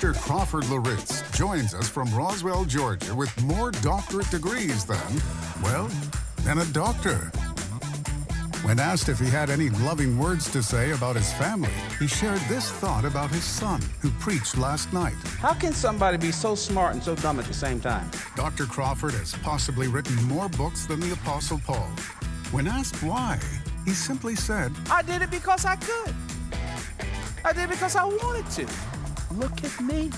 Dr. Crawford Loritts joins us from Roswell, Georgia, with more doctorate degrees than, well, than a doctor. When asked if he had any loving words to say about his family, he shared this thought about his son, who preached last night. How can somebody be so smart and so dumb at the same time? Dr. Crawford has possibly written more books than the Apostle Paul. When asked why, he simply said, I did it because I could. I did it because I wanted to. Look at me.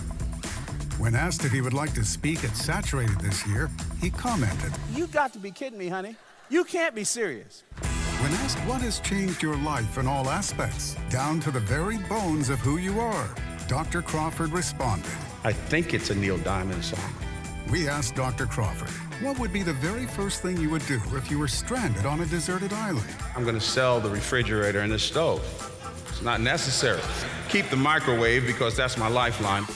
When asked if he would like to speak at Saturated this year, he commented, You got to be kidding me, honey. You can't be serious. When asked what has changed your life in all aspects, down to the very bones of who you are, Dr. Crawford responded. I think it's a Neil Diamond song. We asked Dr. Crawford, what would be the very first thing you would do if you were stranded on a deserted island? I'm going to sell the refrigerator and the stove. It's not necessary. Keep the microwave because that's my lifeline.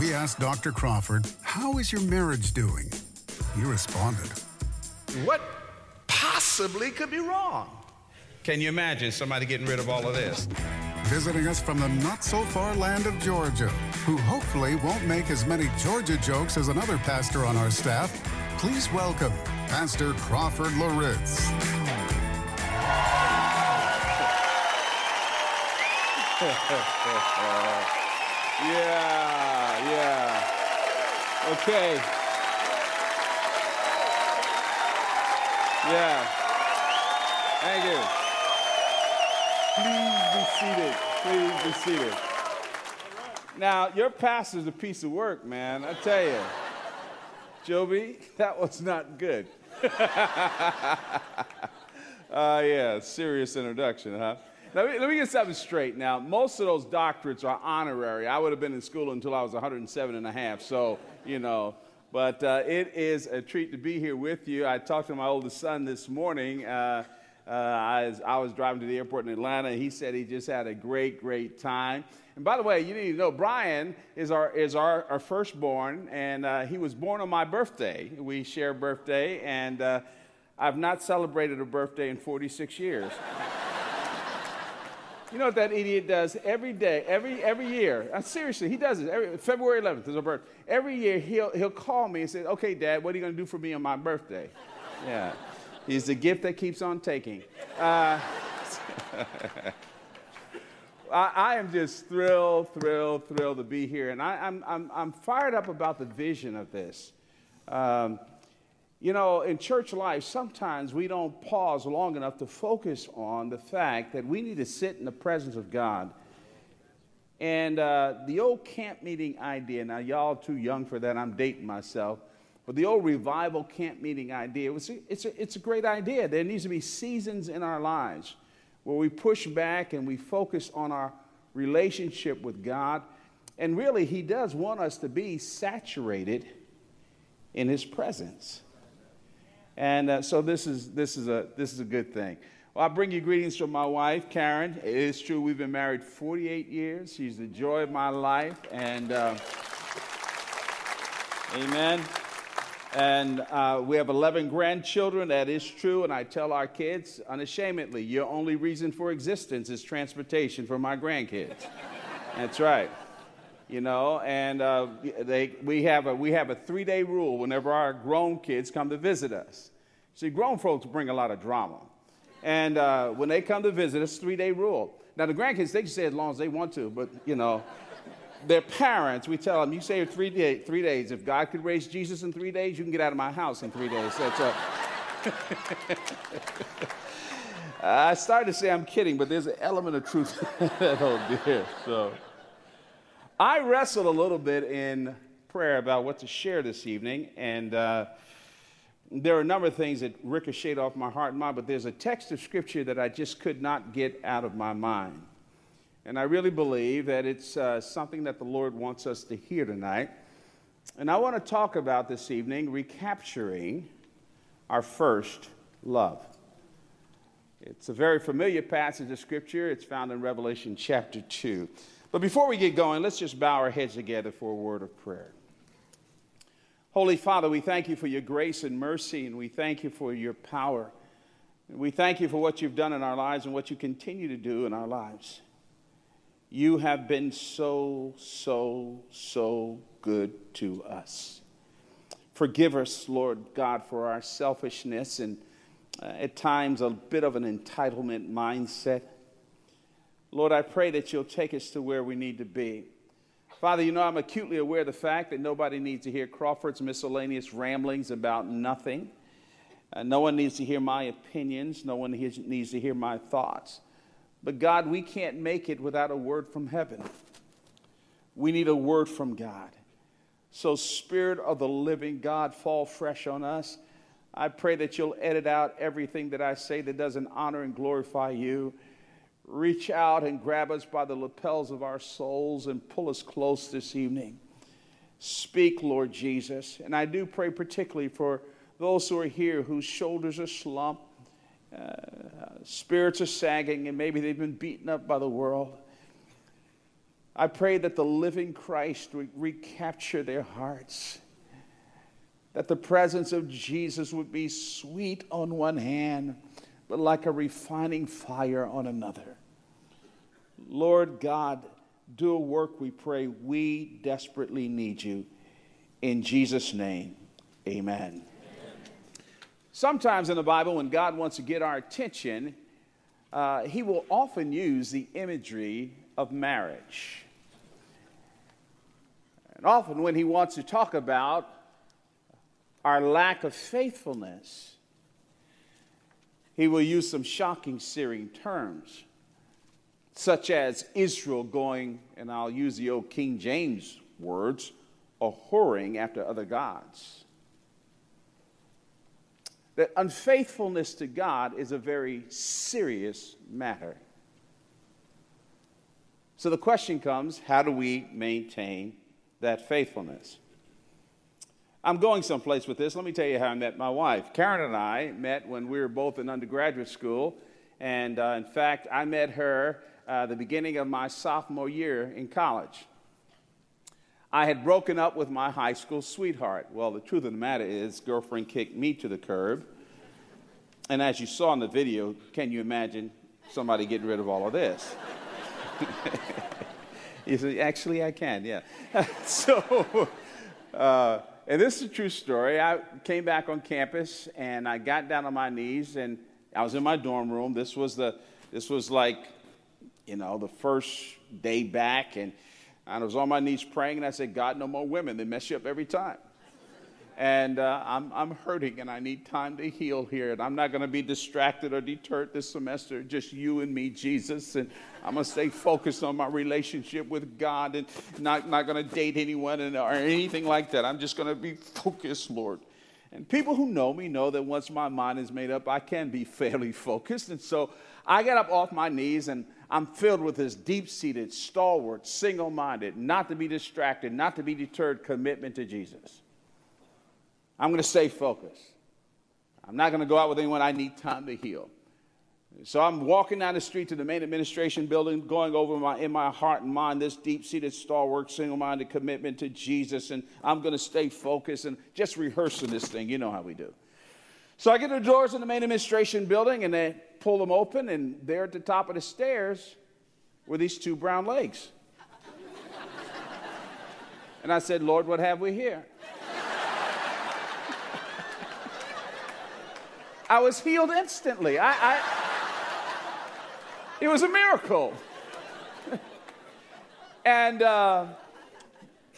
We asked Dr. Crawford, how is your marriage doing? He responded, What possibly could be wrong? Can you imagine somebody getting rid of all of this? Visiting us from the not so far land of Georgia, who hopefully won't make as many Georgia jokes as another pastor on our staff, please welcome Pastor Crawford Loritts. yeah, yeah. Okay. Yeah. Thank you. Please be seated. Please be seated. Now, your pastor's a piece of work, man. I tell you. Joby, that was not good. uh, yeah, serious introduction, huh? Let me, let me get something straight. Now, most of those doctorates are honorary. I would have been in school until I was 107 and a half, so, you know. But uh, it is a treat to be here with you. I talked to my oldest son this morning. Uh, uh, I, was, I was driving to the airport in Atlanta. He said he just had a great, great time. And by the way, you need to know Brian is our, is our, our firstborn, and uh, he was born on my birthday. We share birthday, and uh, I've not celebrated a birthday in 46 years. You know what that idiot does every day, every every year? Uh, seriously, he does it. Every, February 11th is our birthday. Every year he'll he'll call me and say, "Okay, Dad, what are you going to do for me on my birthday?" Yeah, he's the gift that keeps on taking. Uh, I, I, am just thrilled, thrilled, thrilled to be here, and I, am I'm, I'm I'm fired up about the vision of this. Um, you know, in church life, sometimes we don't pause long enough to focus on the fact that we need to sit in the presence of God. And uh, the old camp meeting idea, now, y'all too young for that, I'm dating myself, but the old revival camp meeting idea, it's a, it's a, it's a great idea. There needs to be seasons in our lives where we push back and we focus on our relationship with God. And really, He does want us to be saturated in His presence. And uh, so this is, this, is a, this is a good thing. Well, I bring you greetings from my wife, Karen. It is true, we've been married 48 years. She's the joy of my life. And uh, amen. And uh, we have 11 grandchildren. That is true. And I tell our kids unashamedly, your only reason for existence is transportation for my grandkids. That's right you know, and uh, they, we have a, we have a three day rule whenever our grown kids come to visit us. See, grown folks bring a lot of drama. And uh, when they come to visit, it's three day rule. Now, the grandkids, they can stay as long as they want to, but, you know, their parents, we tell them, you stay three, day, three days. If God could raise Jesus in three days, you can get out of my house in three days. That's a. I started to say I'm kidding, but there's an element of truth in that whole deal. So. I wrestled a little bit in prayer about what to share this evening, and uh, there are a number of things that ricocheted off my heart and mind, but there's a text of scripture that I just could not get out of my mind. And I really believe that it's uh, something that the Lord wants us to hear tonight. And I want to talk about this evening recapturing our first love. It's a very familiar passage of scripture. It's found in Revelation chapter 2. But before we get going, let's just bow our heads together for a word of prayer. Holy Father, we thank you for your grace and mercy, and we thank you for your power. We thank you for what you've done in our lives and what you continue to do in our lives. You have been so, so, so good to us. Forgive us, Lord God, for our selfishness and uh, at times a bit of an entitlement mindset. Lord, I pray that you'll take us to where we need to be. Father, you know I'm acutely aware of the fact that nobody needs to hear Crawford's miscellaneous ramblings about nothing. Uh, no one needs to hear my opinions. No one needs to hear my thoughts. But God, we can't make it without a word from heaven. We need a word from God. So, Spirit of the living God, fall fresh on us. I pray that you'll edit out everything that I say that doesn't honor and glorify you. Reach out and grab us by the lapels of our souls and pull us close this evening. Speak, Lord Jesus. And I do pray particularly for those who are here whose shoulders are slumped, uh, spirits are sagging, and maybe they've been beaten up by the world. I pray that the living Christ would recapture their hearts, that the presence of Jesus would be sweet on one hand, but like a refining fire on another. Lord God, do a work, we pray. We desperately need you. In Jesus' name, amen. Sometimes in the Bible, when God wants to get our attention, uh, He will often use the imagery of marriage. And often, when He wants to talk about our lack of faithfulness, He will use some shocking, searing terms, such as Israel going, and I'll use the old King James words, a whoring after other gods that unfaithfulness to God is a very serious matter. So the question comes how do we maintain that faithfulness? I'm going someplace with this. Let me tell you how I met my wife. Karen and I met when we were both in undergraduate school. And uh, in fact, I met her uh, the beginning of my sophomore year in college. I had broken up with my high school sweetheart. Well, the truth of the matter is, girlfriend kicked me to the curb. And as you saw in the video, can you imagine somebody getting rid of all of this? you said, actually, I can, yeah. so, uh, and this is a true story. I came back on campus and I got down on my knees and I was in my dorm room. This was the, this was like, you know, the first day back and I was on my knees praying, and I said, God, no more women. They mess you up every time. And uh, I'm, I'm hurting, and I need time to heal here. And I'm not going to be distracted or deterred this semester. Just you and me, Jesus. And I'm going to stay focused on my relationship with God and not, not going to date anyone and, or anything like that. I'm just going to be focused, Lord. And people who know me know that once my mind is made up, I can be fairly focused. And so I got up off my knees and I'm filled with this deep seated, stalwart, single minded, not to be distracted, not to be deterred commitment to Jesus. I'm going to stay focused. I'm not going to go out with anyone I need time to heal. So I'm walking down the street to the main administration building, going over my, in my heart and mind this deep seated, stalwart, single minded commitment to Jesus. And I'm going to stay focused and just rehearsing this thing. You know how we do. So I get to the doors in the main administration building and they pull them open, and there at the top of the stairs were these two brown legs. and I said, Lord, what have we here? I was healed instantly. I, I it was a miracle. and uh,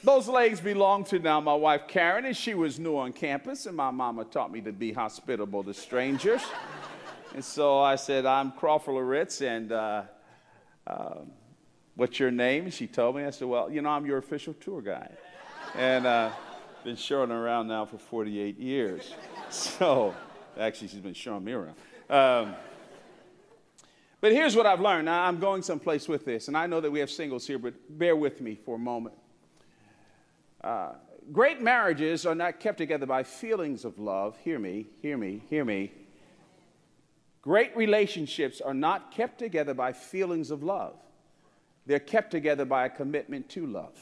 those legs belong to now my wife Karen, and she was new on campus, and my mama taught me to be hospitable to strangers. and so I said, I'm Crawford Loritts, and uh, uh, what's your name? And she told me. I said, Well, you know, I'm your official tour guide. And uh, been showing around now for 48 years. So, actually, she's been showing me around. Um, but here's what I've learned. Now, I'm going someplace with this, and I know that we have singles here, but bear with me for a moment. Uh, great marriages are not kept together by feelings of love. Hear me, hear me, hear me. Great relationships are not kept together by feelings of love. They're kept together by a commitment to love.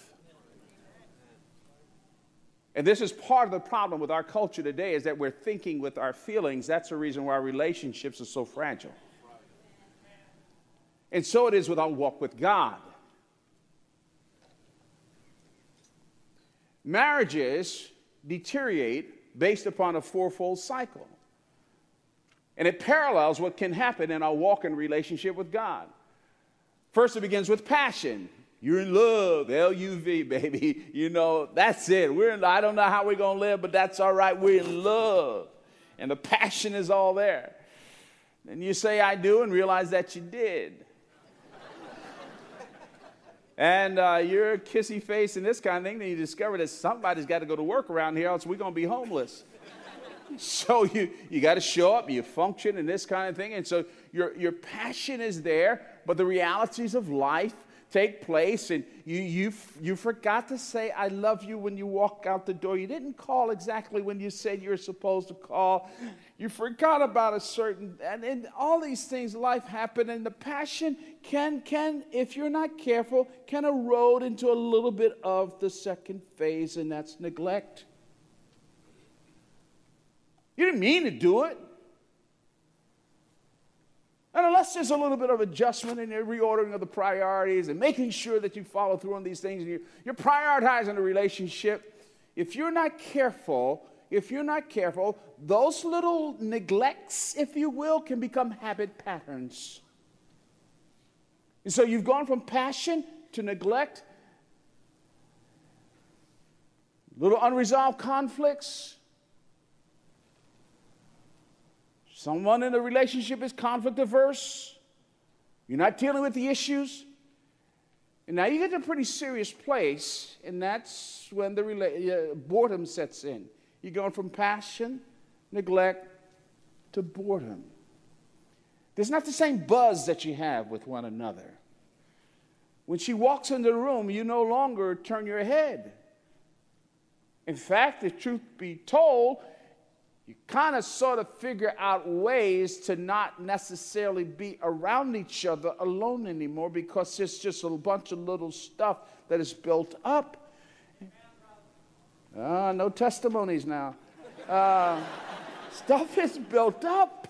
And this is part of the problem with our culture today is that we're thinking with our feelings. That's the reason why relationships are so fragile. And so it is with our walk with God. Marriages deteriorate based upon a fourfold cycle. And it parallels what can happen in our walk in relationship with God. First, it begins with passion. You're in love, L U V, baby. You know, that's it. We're in, I don't know how we're going to live, but that's all right. We're in love. And the passion is all there. And you say, I do, and realize that you did. And uh, you're kissy face and this kind of thing, then you discover that somebody's got to go to work around here, else we're going to be homeless. so you, you got to show up, you function and this kind of thing. And so your, your passion is there, but the realities of life take place and you, you, you forgot to say i love you when you walk out the door you didn't call exactly when you said you were supposed to call you forgot about a certain and, and all these things life happen and the passion can can if you're not careful can erode into a little bit of the second phase and that's neglect. You didn't mean to do it. And unless there's a little bit of adjustment and reordering of the priorities and making sure that you follow through on these things and you're, you're prioritizing the relationship, if you're not careful, if you're not careful, those little neglects, if you will, can become habit patterns. And so you've gone from passion to neglect, little unresolved conflicts, Someone in a relationship is conflict averse. You're not dealing with the issues. And now you get to a pretty serious place, and that's when the rela- uh, boredom sets in. You're going from passion, neglect, to boredom. There's not the same buzz that you have with one another. When she walks in the room, you no longer turn your head. In fact, the truth be told, you kind of sort of figure out ways to not necessarily be around each other alone anymore because it's just a bunch of little stuff that is built up. Uh, no testimonies now. Uh, stuff is built up.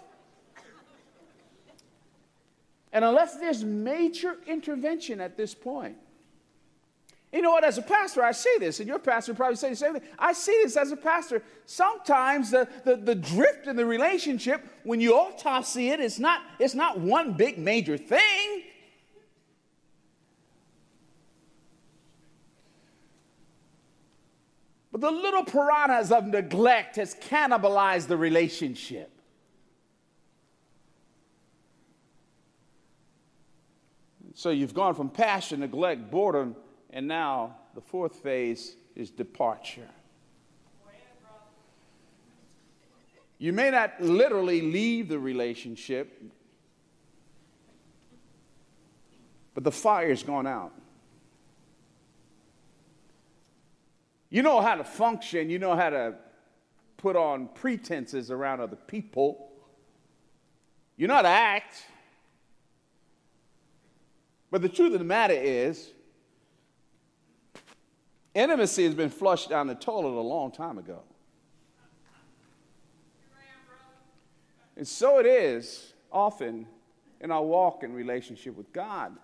And unless there's major intervention at this point, you know what, as a pastor, I see this, and your pastor probably say the same thing. I see this as a pastor. Sometimes the, the, the drift in the relationship, when you autopsy it, it's not, it's not one big major thing. The little piranhas of neglect has cannibalized the relationship. So you've gone from passion, neglect, boredom, and now the fourth phase is departure. You may not literally leave the relationship, but the fire's gone out. You know how to function, you know how to put on pretenses around other people, you know how to act. But the truth of the matter is, Intimacy has been flushed down the toilet a long time ago. And so it is often in our walk and relationship with God.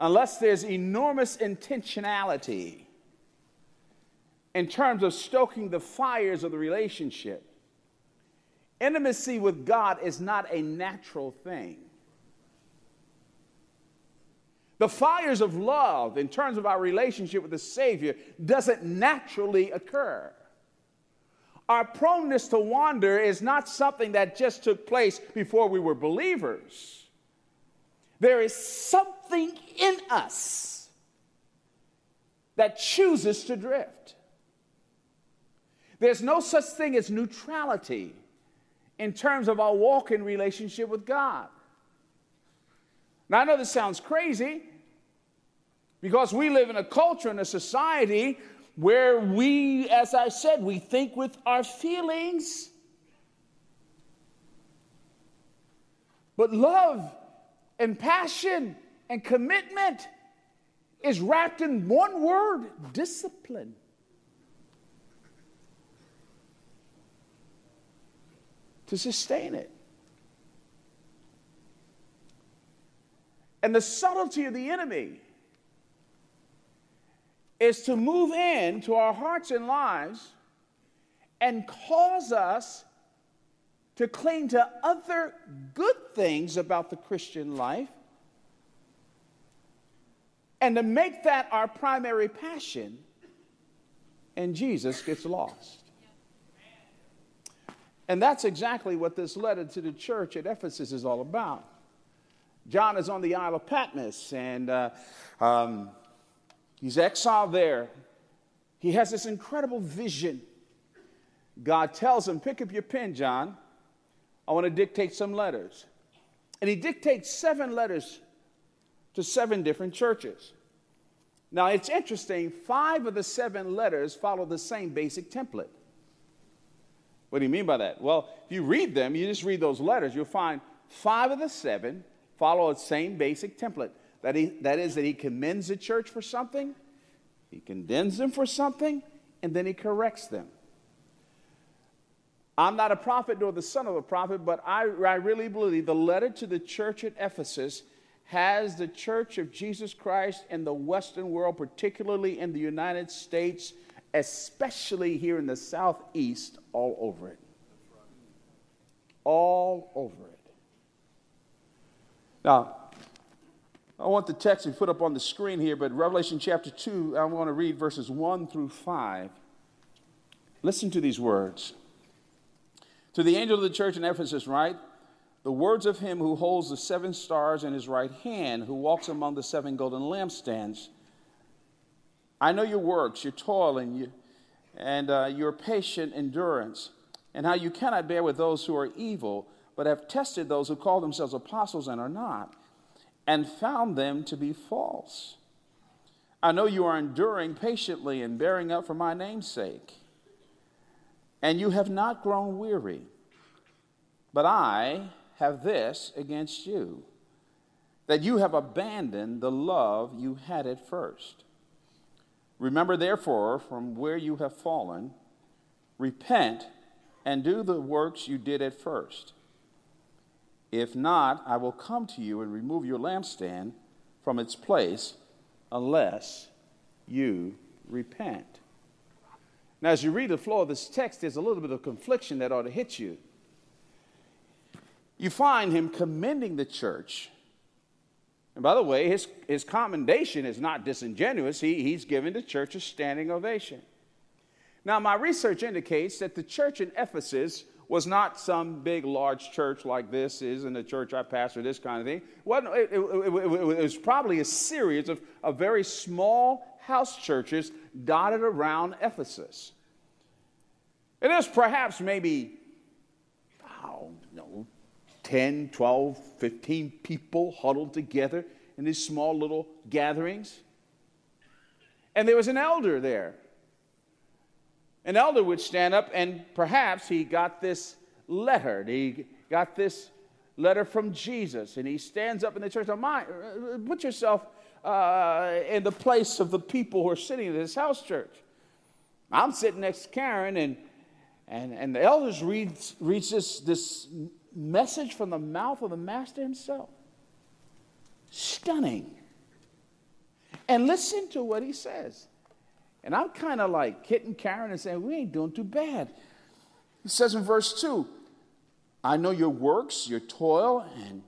Unless there's enormous intentionality in terms of stoking the fires of the relationship, intimacy with God is not a natural thing. The fires of love, in terms of our relationship with the Savior, doesn't naturally occur. Our proneness to wander is not something that just took place before we were believers. There is something in us that chooses to drift. There's no such thing as neutrality in terms of our walk in relationship with God. Now, I know this sounds crazy, because we live in a culture and a society where we, as I said, we think with our feelings. But love and passion and commitment is wrapped in one word discipline. To sustain it. And the subtlety of the enemy is to move into our hearts and lives and cause us to cling to other good things about the Christian life and to make that our primary passion, and Jesus gets lost. And that's exactly what this letter to the church at Ephesus is all about. John is on the Isle of Patmos, and uh, um, he's exiled there. He has this incredible vision. God tells him, Pick up your pen, John. I want to dictate some letters. And he dictates seven letters to seven different churches. Now, it's interesting, five of the seven letters follow the same basic template. What do you mean by that? Well, if you read them, you just read those letters, you'll find five of the seven follow the same basic template. That, he, that is, that he commends the church for something, he condemns them for something, and then he corrects them. I'm not a prophet nor the son of a prophet, but I, I really believe the letter to the church at Ephesus has the church of Jesus Christ in the Western world, particularly in the United States, especially here in the Southeast, all over it. All over it. Now, I want the text to be put up on the screen here, but Revelation chapter 2, I want to read verses 1 through 5. Listen to these words. To the angel of the church in Ephesus, write the words of him who holds the seven stars in his right hand, who walks among the seven golden lampstands. I know your works, your toil, and, you, and uh, your patient endurance, and how you cannot bear with those who are evil but have tested those who call themselves apostles and are not, and found them to be false. I know you are enduring patiently and bearing up for my name's sake, and you have not grown weary. But I have this against you that you have abandoned the love you had at first. Remember, therefore, from where you have fallen, repent and do the works you did at first. If not, I will come to you and remove your lampstand from its place unless you repent. Now, as you read the flow of this text, there's a little bit of confliction that ought to hit you. You find him commending the church. And by the way, his, his commendation is not disingenuous. He, he's giving the church a standing ovation. Now, my research indicates that the church in Ephesus was not some big, large church like this is in the church I pastor, this kind of thing. It, it, it, it was probably a series of, of very small house churches dotted around Ephesus. It is perhaps maybe, 10, 12, 15 people huddled together in these small little gatherings. And there was an elder there an elder would stand up and perhaps he got this letter. He got this letter from Jesus and he stands up in the church. Now, my, put yourself uh, in the place of the people who are sitting in this house church. I'm sitting next to Karen and, and, and the elders reads, reads this, this message from the mouth of the master himself. Stunning. And listen to what he says. And I'm kind of like hitting Karen and saying, We ain't doing too bad. He says in verse 2 I know your works, your toil, and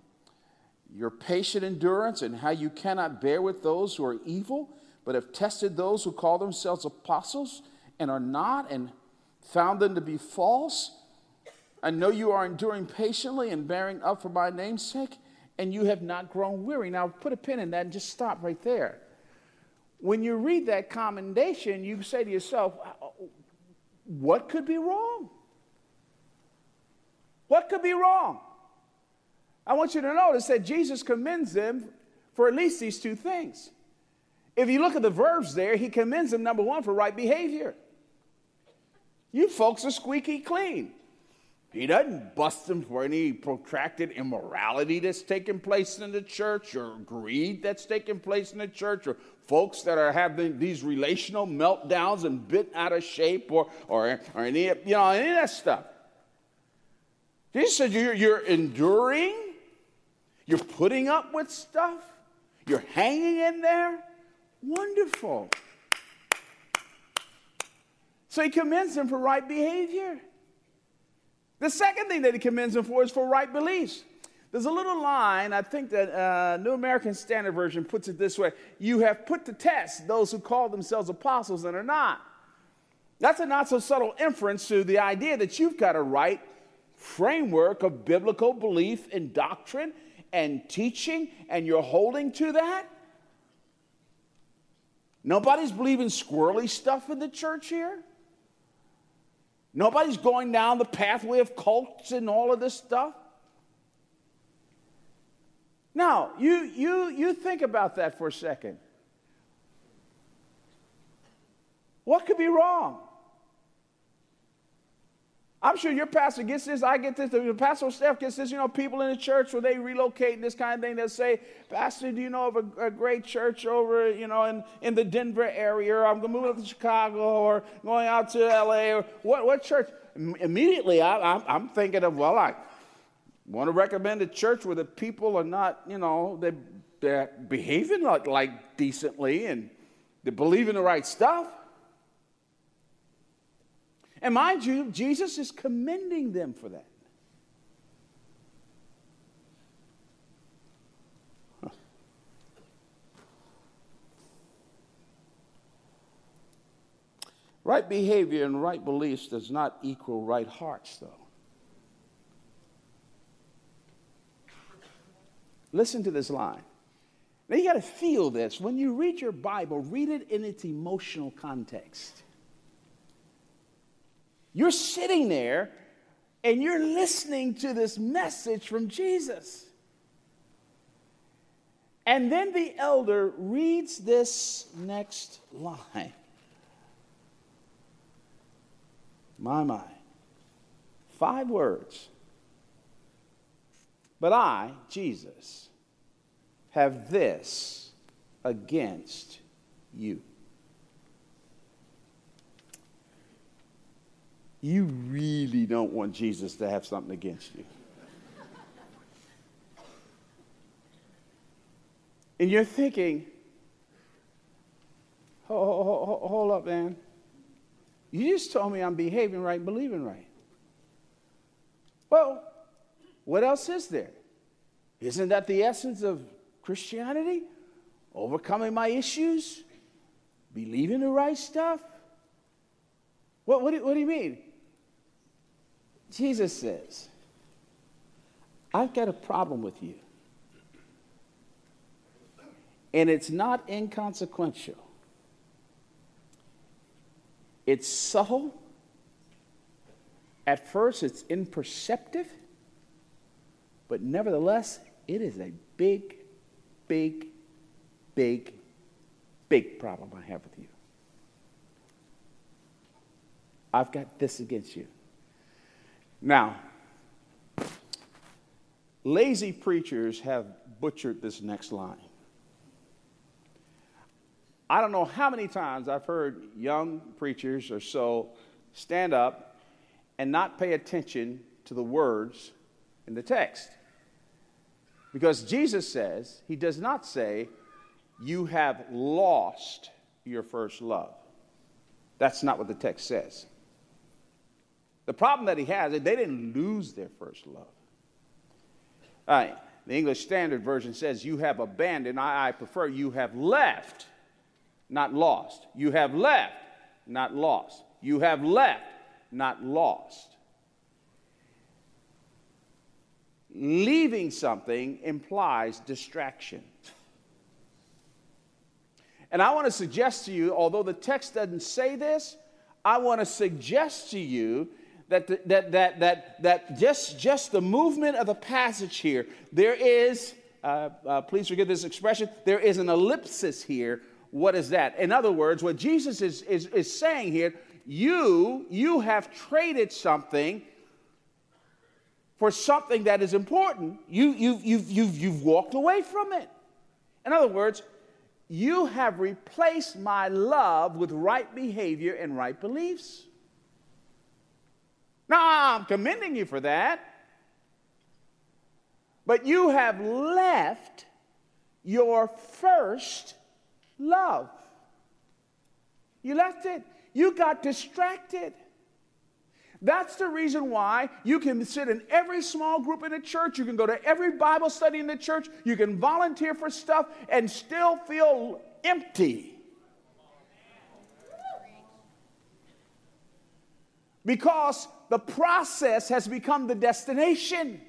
your patient endurance, and how you cannot bear with those who are evil, but have tested those who call themselves apostles and are not, and found them to be false. I know you are enduring patiently and bearing up for my name's sake, and you have not grown weary. Now, put a pin in that and just stop right there when you read that commendation, you say to yourself, what could be wrong? What could be wrong? I want you to notice that Jesus commends them for at least these two things. If you look at the verbs there, he commends them, number one, for right behavior. You folks are squeaky clean. He doesn't bust them for any protracted immorality that's taking place in the church or greed that's taking place in the church or folks that are having these relational meltdowns and bit out of shape or, or, or any, you know, any of that stuff. Jesus said you're, you're enduring, you're putting up with stuff, you're hanging in there. Wonderful. So he commends them for right behavior. The second thing that he commends them for is for right beliefs. There's a little line, I think that uh, New American Standard Version puts it this way You have put to test those who call themselves apostles and are not. That's a not so subtle inference to the idea that you've got a right framework of biblical belief and doctrine and teaching, and you're holding to that. Nobody's believing squirrely stuff in the church here. Nobody's going down the pathway of cults and all of this stuff. Now, you, you, you think about that for a second. What could be wrong? I'm sure your pastor gets this, I get this, the pastoral staff gets this. You know, people in the church where they relocate and this kind of thing, they'll say, Pastor, do you know of a, a great church over, you know, in, in the Denver area, or I'm going to move up to Chicago, or going out to LA, or what, what church? Immediately, I, I'm, I'm thinking of, well, I want to recommend a church where the people are not, you know, they, they're behaving like, like decently and they're believing the right stuff. And mind you, Jesus is commending them for that. Right behavior and right beliefs does not equal right hearts, though. Listen to this line. Now you got to feel this. When you read your Bible, read it in its emotional context. You're sitting there and you're listening to this message from Jesus. And then the elder reads this next line. My, my. Five words. But I, Jesus, have this against you. You really don't want Jesus to have something against you. and you're thinking, hold, hold, up, man. You just told me I'm behaving right, believing right. Well, what else is there? Isn't that the essence of Christianity? Overcoming my issues? Believing the right stuff? What, what, do, what do you mean? Jesus says, I've got a problem with you. And it's not inconsequential. It's subtle. At first, it's imperceptive. But nevertheless, it is a big, big, big, big problem I have with you. I've got this against you. Now, lazy preachers have butchered this next line. I don't know how many times I've heard young preachers or so stand up and not pay attention to the words in the text. Because Jesus says, He does not say, You have lost your first love. That's not what the text says. The problem that he has is they didn't lose their first love. All right, the English Standard Version says, You have abandoned. I, I prefer you have left, not lost. You have left, not lost. You have left, not lost. Leaving something implies distraction. And I want to suggest to you, although the text doesn't say this, I want to suggest to you that, that, that, that, that just, just the movement of the passage here, there is, uh, uh, please forgive this expression, there is an ellipsis here. What is that? In other words, what Jesus is, is, is saying here, you, you have traded something for something that is important. You, you've, you've, you've, you've walked away from it. In other words, you have replaced my love with right behavior and right beliefs. Now, I'm commending you for that. But you have left your first love. You left it. You got distracted. That's the reason why you can sit in every small group in the church, you can go to every Bible study in the church, you can volunteer for stuff and still feel empty. Because the process has become the destination.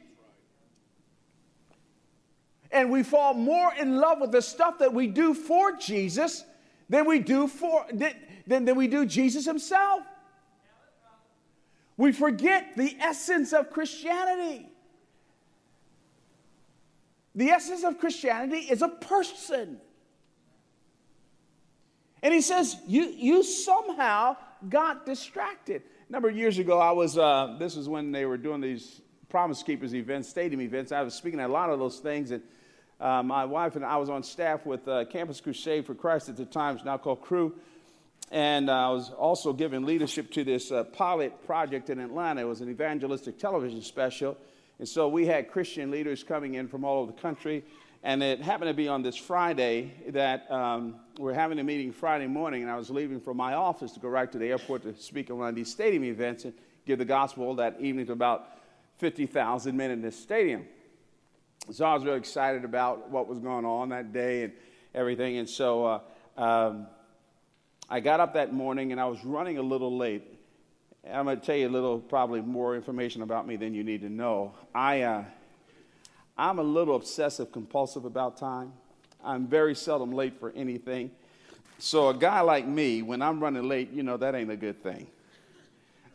And we fall more in love with the stuff that we do for Jesus than we do for than, than we do Jesus himself. We forget the essence of Christianity. The essence of Christianity is a person. And he says, You, you somehow got distracted. A number of years ago, I was, uh, this was when they were doing these Promise Keepers events, stadium events. I was speaking at a lot of those things. And uh, my wife and I was on staff with uh, Campus Crusade for Christ at the time, it's now called Cru. And uh, I was also giving leadership to this uh, pilot project in Atlanta. It was an evangelistic television special. And so we had Christian leaders coming in from all over the country. And it happened to be on this Friday that um, we're having a meeting Friday morning, and I was leaving from my office to go right to the airport to speak at one of these stadium events and give the gospel that evening to about 50,000 men in this stadium. So I was really excited about what was going on that day and everything. And so uh, um, I got up that morning and I was running a little late. I'm going to tell you a little, probably more information about me than you need to know. I, uh, I'm a little obsessive compulsive about time. I'm very seldom late for anything. So, a guy like me, when I'm running late, you know, that ain't a good thing.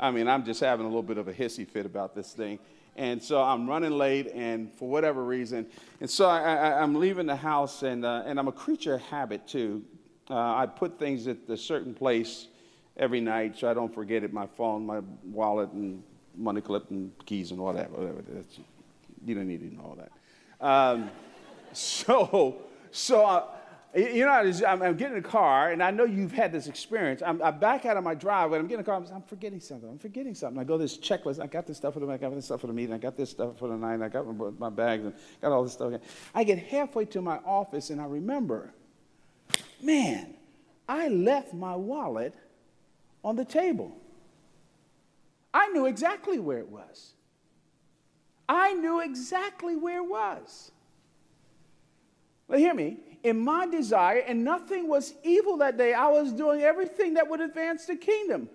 I mean, I'm just having a little bit of a hissy fit about this thing. And so I'm running late, and for whatever reason. And so I, am leaving the house, and, uh, and I'm a creature of habit, too. Uh, I put things at a certain place every night so I don't forget it my phone, my wallet, and money clip, and keys, and whatever. whatever. You don't need to know all that. Um, so, so uh, you know, I'm, I'm, getting in a car, and I know you've had this experience. I'm, I'm back out of my driveway. I'm getting in a car. I'm, I'm, forgetting something. I'm forgetting something. I go this checklist. I got this stuff for the I got this stuff for the meeting. I got this stuff for the night. I got my, my bags and got all this stuff. I get halfway to my office, and I remember man, I left my wallet on the table. I knew exactly where it was. I knew exactly where it was. But hear me. In my desire, and nothing was evil that day, I was doing everything that would advance the kingdom.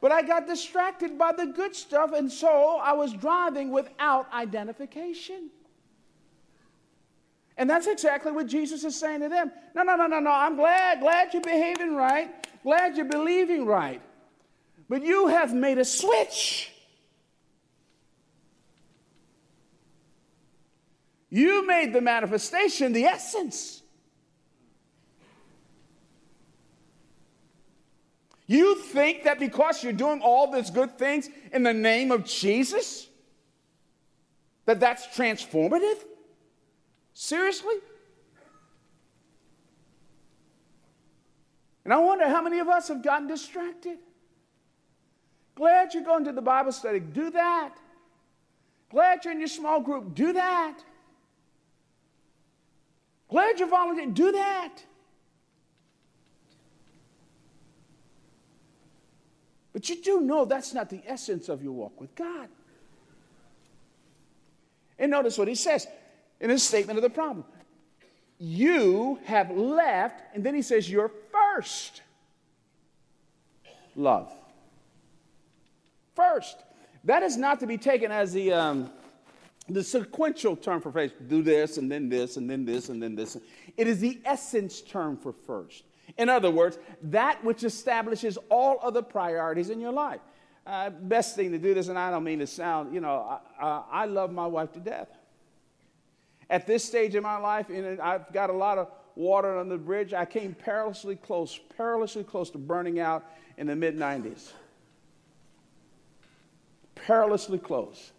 But I got distracted by the good stuff, and so I was driving without identification. And that's exactly what Jesus is saying to them. No, no, no, no, no. I'm glad, glad you're behaving right, glad you're believing right. But you have made a switch. You made the manifestation the essence. You think that because you're doing all these good things in the name of Jesus, that that's transformative? Seriously? And I wonder how many of us have gotten distracted. Glad you're going to the Bible study. Do that. Glad you're in your small group. Do that. Glad you're volunteering. Do that. But you do know that's not the essence of your walk with God. And notice what he says in his statement of the problem. You have left, and then he says, Your first love. First. That is not to be taken as the, um, the sequential term for faith. Do this, and then this, and then this, and then this. It is the essence term for first. In other words, that which establishes all other priorities in your life. Uh, best thing to do this, and I don't mean to sound, you know, I, I love my wife to death. At this stage in my life, and I've got a lot of water on the bridge, I came perilously close, perilously close to burning out in the mid 90s. Perilously close.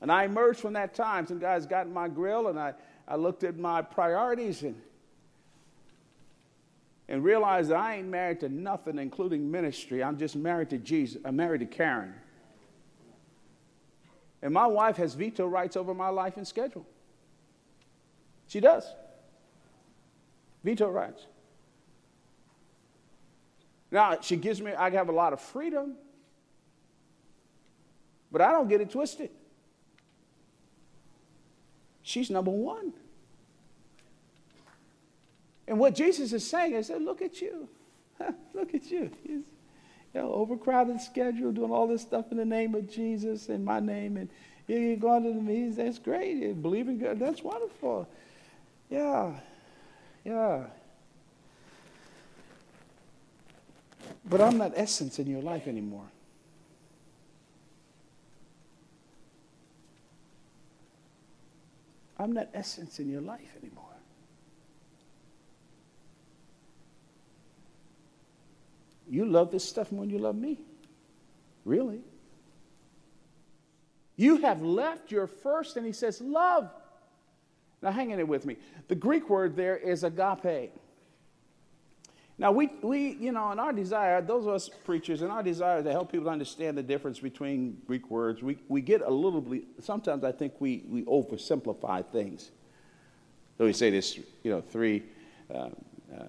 And I emerged from that time. Some guys got in my grill, and I, I looked at my priorities and, and realized that I ain't married to nothing, including ministry. I'm just married to Jesus. I'm married to Karen. And my wife has veto rights over my life and schedule. She does. Veto rights. Now, she gives me, I have a lot of freedom, but I don't get it twisted. She's number one. And what Jesus is saying is look at you. look at you. He's, you know, overcrowded schedule, doing all this stuff in the name of Jesus in my name. And you're going to the meetings. That's great. You believe in God. That's wonderful. Yeah. Yeah. But I'm not essence in your life anymore. I'm not essence in your life anymore. You love this stuff more than you love me. Really. You have left your first, and he says, love. Now, hang in it with me. The Greek word there is agape. Now, we, we, you know, in our desire, those of us preachers, in our desire to help people understand the difference between Greek words, we, we get a little bit, sometimes I think we, we oversimplify things. So we say this, you know, three uh, uh,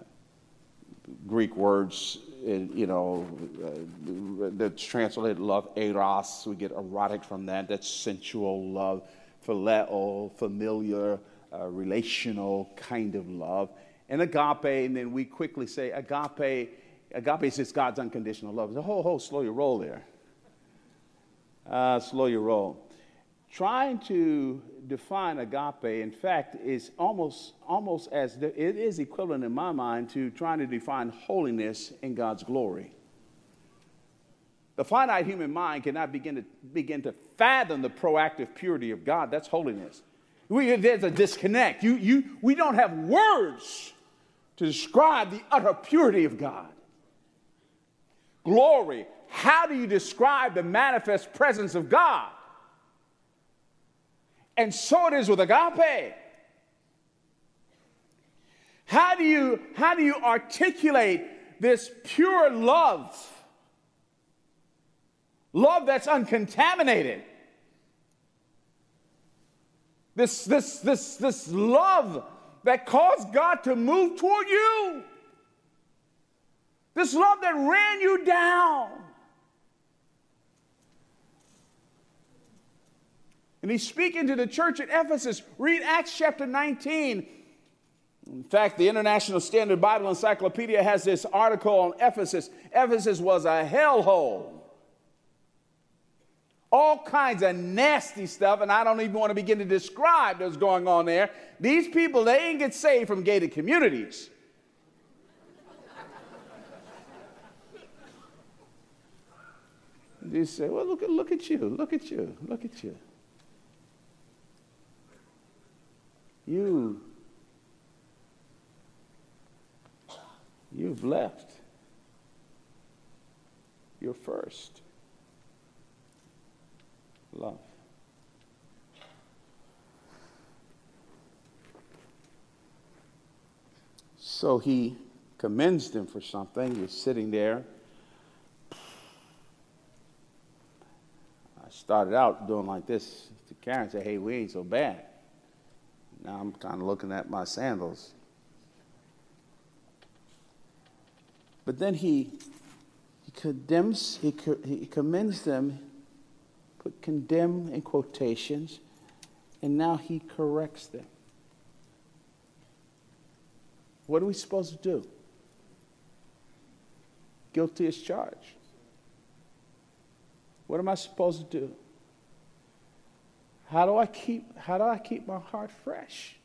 Greek words, you know, uh, that's translated love, eros. We get erotic from that. That's sensual love, phileo, familiar, uh, relational kind of love and agape, and then we quickly say agape. Agape is just God's unconditional love. Ho, ho, slow your roll there. Uh, slow your roll. Trying to define agape, in fact, is almost, almost as the, it is equivalent in my mind to trying to define holiness in God's glory. The finite human mind cannot begin to, begin to fathom the proactive purity of God. That's holiness. We, there's a disconnect. You, you, we don't have words to describe the utter purity of God. Glory. How do you describe the manifest presence of God? And so it is with agape. How do you, how do you articulate this pure love? Love that's uncontaminated. This, this, this, this love that caused God to move toward you. This love that ran you down. And he's speaking to the church at Ephesus. Read Acts chapter 19. In fact, the International Standard Bible Encyclopedia has this article on Ephesus. Ephesus was a hellhole all kinds of nasty stuff, and I don't even want to begin to describe what's going on there. These people, they ain't get saved from gated communities. You say, well, look, at, look at you, look at you, look at you. You, you've left. You're first love. So he commends them for something. He's sitting there. I started out doing like this to Karen, say, hey, we ain't so bad. Now I'm kind of looking at my sandals. But then he, he condemns, he, he commends them put condemn in quotations, and now he corrects them. What are we supposed to do? Guilty as charged. What am I supposed to do? How do I keep, how do I keep my heart fresh?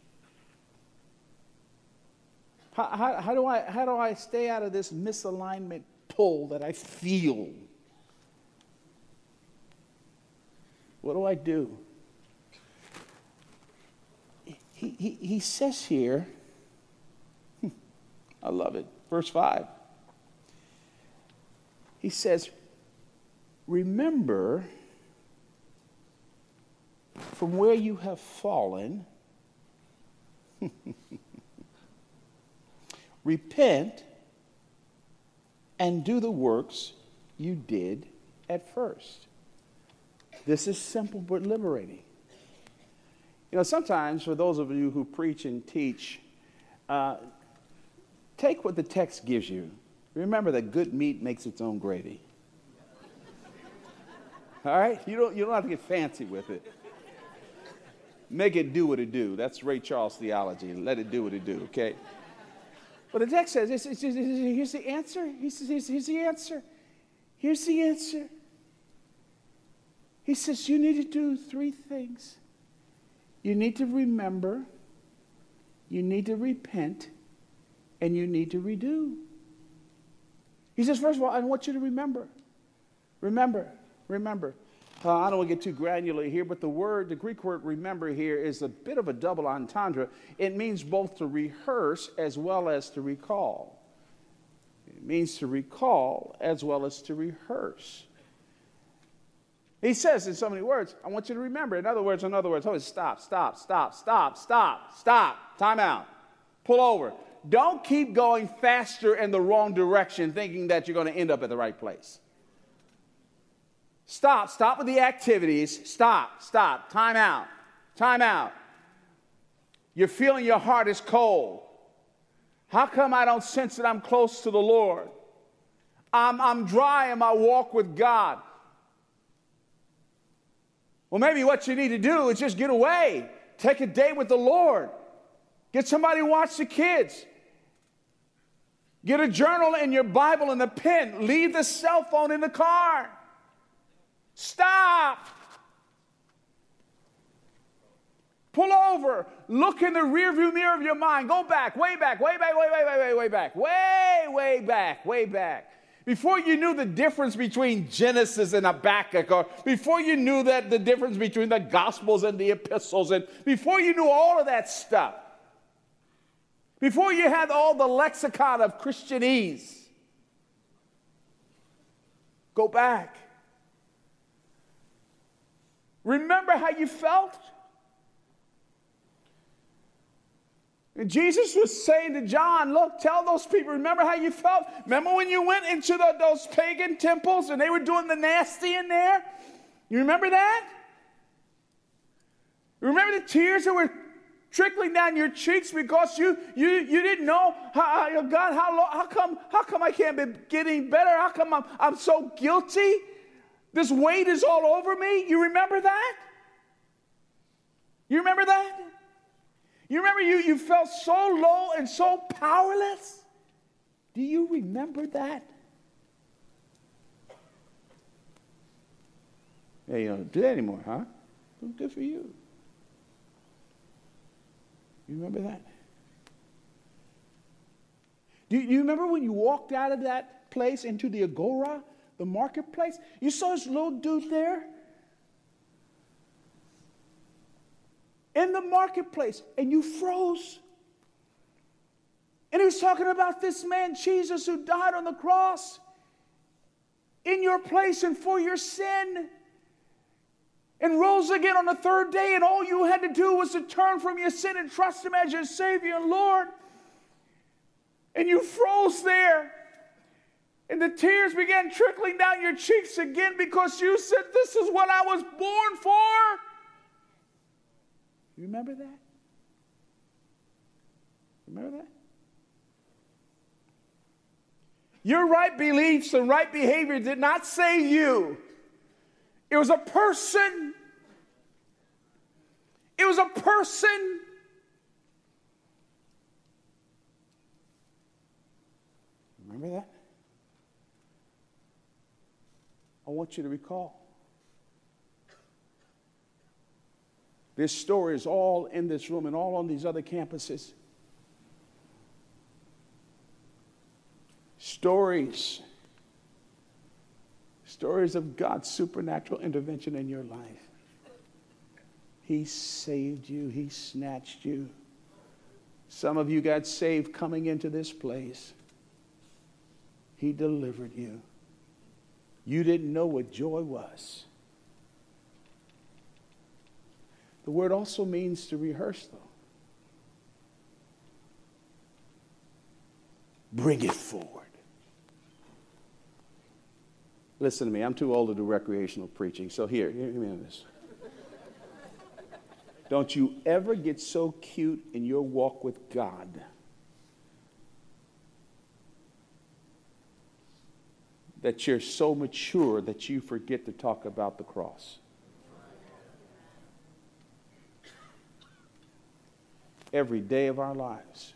How, how, how, do I, how do I stay out of this misalignment pull that I feel? What do I do? He, he, he says here, I love it, verse 5. He says, Remember from where you have fallen, repent and do the works you did at first. This is simple but liberating. You know, sometimes for those of you who preach and teach, uh, take what the text gives you. Remember that good meat makes its own gravy. All right? You don't, you don't have to get fancy with it. Make it do what it do. That's Ray Charles theology. Let it do what it do, okay? But the text says, it's, it's, it's, here's the answer. He says, here's, here's the answer. Here's the answer. He says, you need to do three things. You need to remember, you need to repent, and you need to redo. He says, first of all, I want you to remember. Remember, remember. Uh, I don't want to get too granular here, but the word, the Greek word remember here is a bit of a double entendre. It means both to rehearse as well as to recall. It means to recall as well as to rehearse. He says in so many words, I want you to remember. In other words, in other words, always stop, stop, stop, stop, stop, stop, time out, pull over. Don't keep going faster in the wrong direction thinking that you're going to end up at the right place. Stop, stop with the activities. Stop, stop, time out, time out. You're feeling your heart is cold. How come I don't sense that I'm close to the Lord? I'm, I'm dry in my walk with God. Well, maybe what you need to do is just get away, take a day with the Lord, get somebody to watch the kids. Get a journal and your Bible and a pen. Leave the cell phone in the car. Stop. Pull over. Look in the rearview mirror of your mind. Go back, way back, way back, way, way, way, way, way back, way, way back, way back. Before you knew the difference between Genesis and Habakkuk, or before you knew that the difference between the Gospels and the epistles, and before you knew all of that stuff, before you had all the lexicon of Christianese, go back. Remember how you felt? And Jesus was saying to John, Look, tell those people, remember how you felt? Remember when you went into the, those pagan temples and they were doing the nasty in there? You remember that? Remember the tears that were trickling down your cheeks because you you you didn't know how, how God how long, how come how come I can't be getting better? How come I'm I'm so guilty? This weight is all over me. You remember that? You remember that? You remember you, you felt so low and so powerless? Do you remember that? Hey, you don't do that anymore, huh? Good for you. You remember that? Do you remember when you walked out of that place into the agora, the marketplace? You saw this little dude there in the marketplace and you froze. And he was talking about this man, Jesus, who died on the cross in your place and for your sin and rose again on the third day, and all you had to do was to turn from your sin and trust Him as your Savior and Lord. And you froze there. And the tears began trickling down your cheeks again because you said, This is what I was born for. You remember that? Remember that? Your right beliefs and right behavior did not save you. It was a person. It was a person. Remember that? I want you to recall. This story is all in this room and all on these other campuses. Stories. Stories of God's supernatural intervention in your life. He saved you, He snatched you. Some of you got saved coming into this place. He delivered you. You didn't know what joy was. The word also means to rehearse, though. Bring it forward. Listen to me, I'm too old to do recreational preaching, so here, hear me this. Don't you ever get so cute in your walk with God that you're so mature that you forget to talk about the cross. Every day of our lives,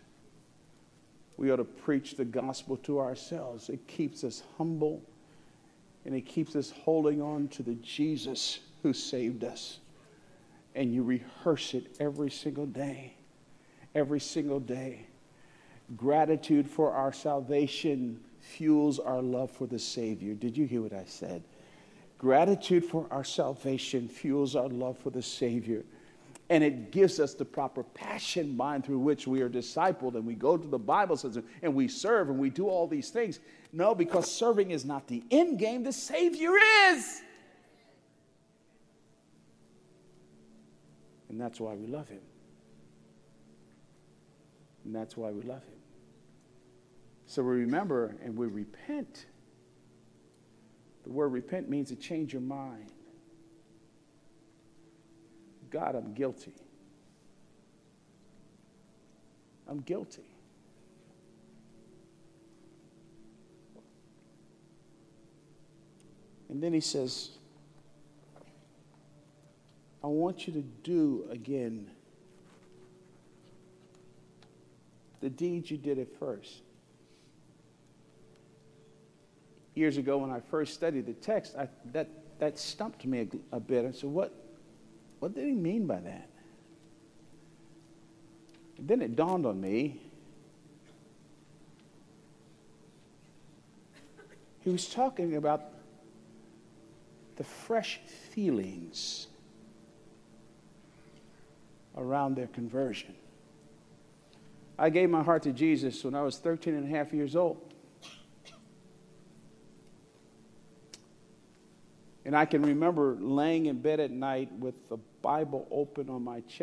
we ought to preach the gospel to ourselves. It keeps us humble and it keeps us holding on to the Jesus who saved us. And you rehearse it every single day. Every single day. Gratitude for our salvation fuels our love for the Savior. Did you hear what I said? Gratitude for our salvation fuels our love for the Savior. And it gives us the proper passion mind through which we are discipled and we go to the Bible says and we serve and we do all these things. No, because serving is not the end game, the Savior is. And that's why we love him. And that's why we love him. So we remember and we repent. The word repent means to change your mind. God, I'm guilty. I'm guilty. And then he says, I want you to do again the deeds you did at first. Years ago, when I first studied the text, I, that, that stumped me a, a bit. I said, what, what did he mean by that? And then it dawned on me. He was talking about the fresh feelings around their conversion. I gave my heart to Jesus when I was 13 and a half years old. And I can remember laying in bed at night with the Bible open on my chest.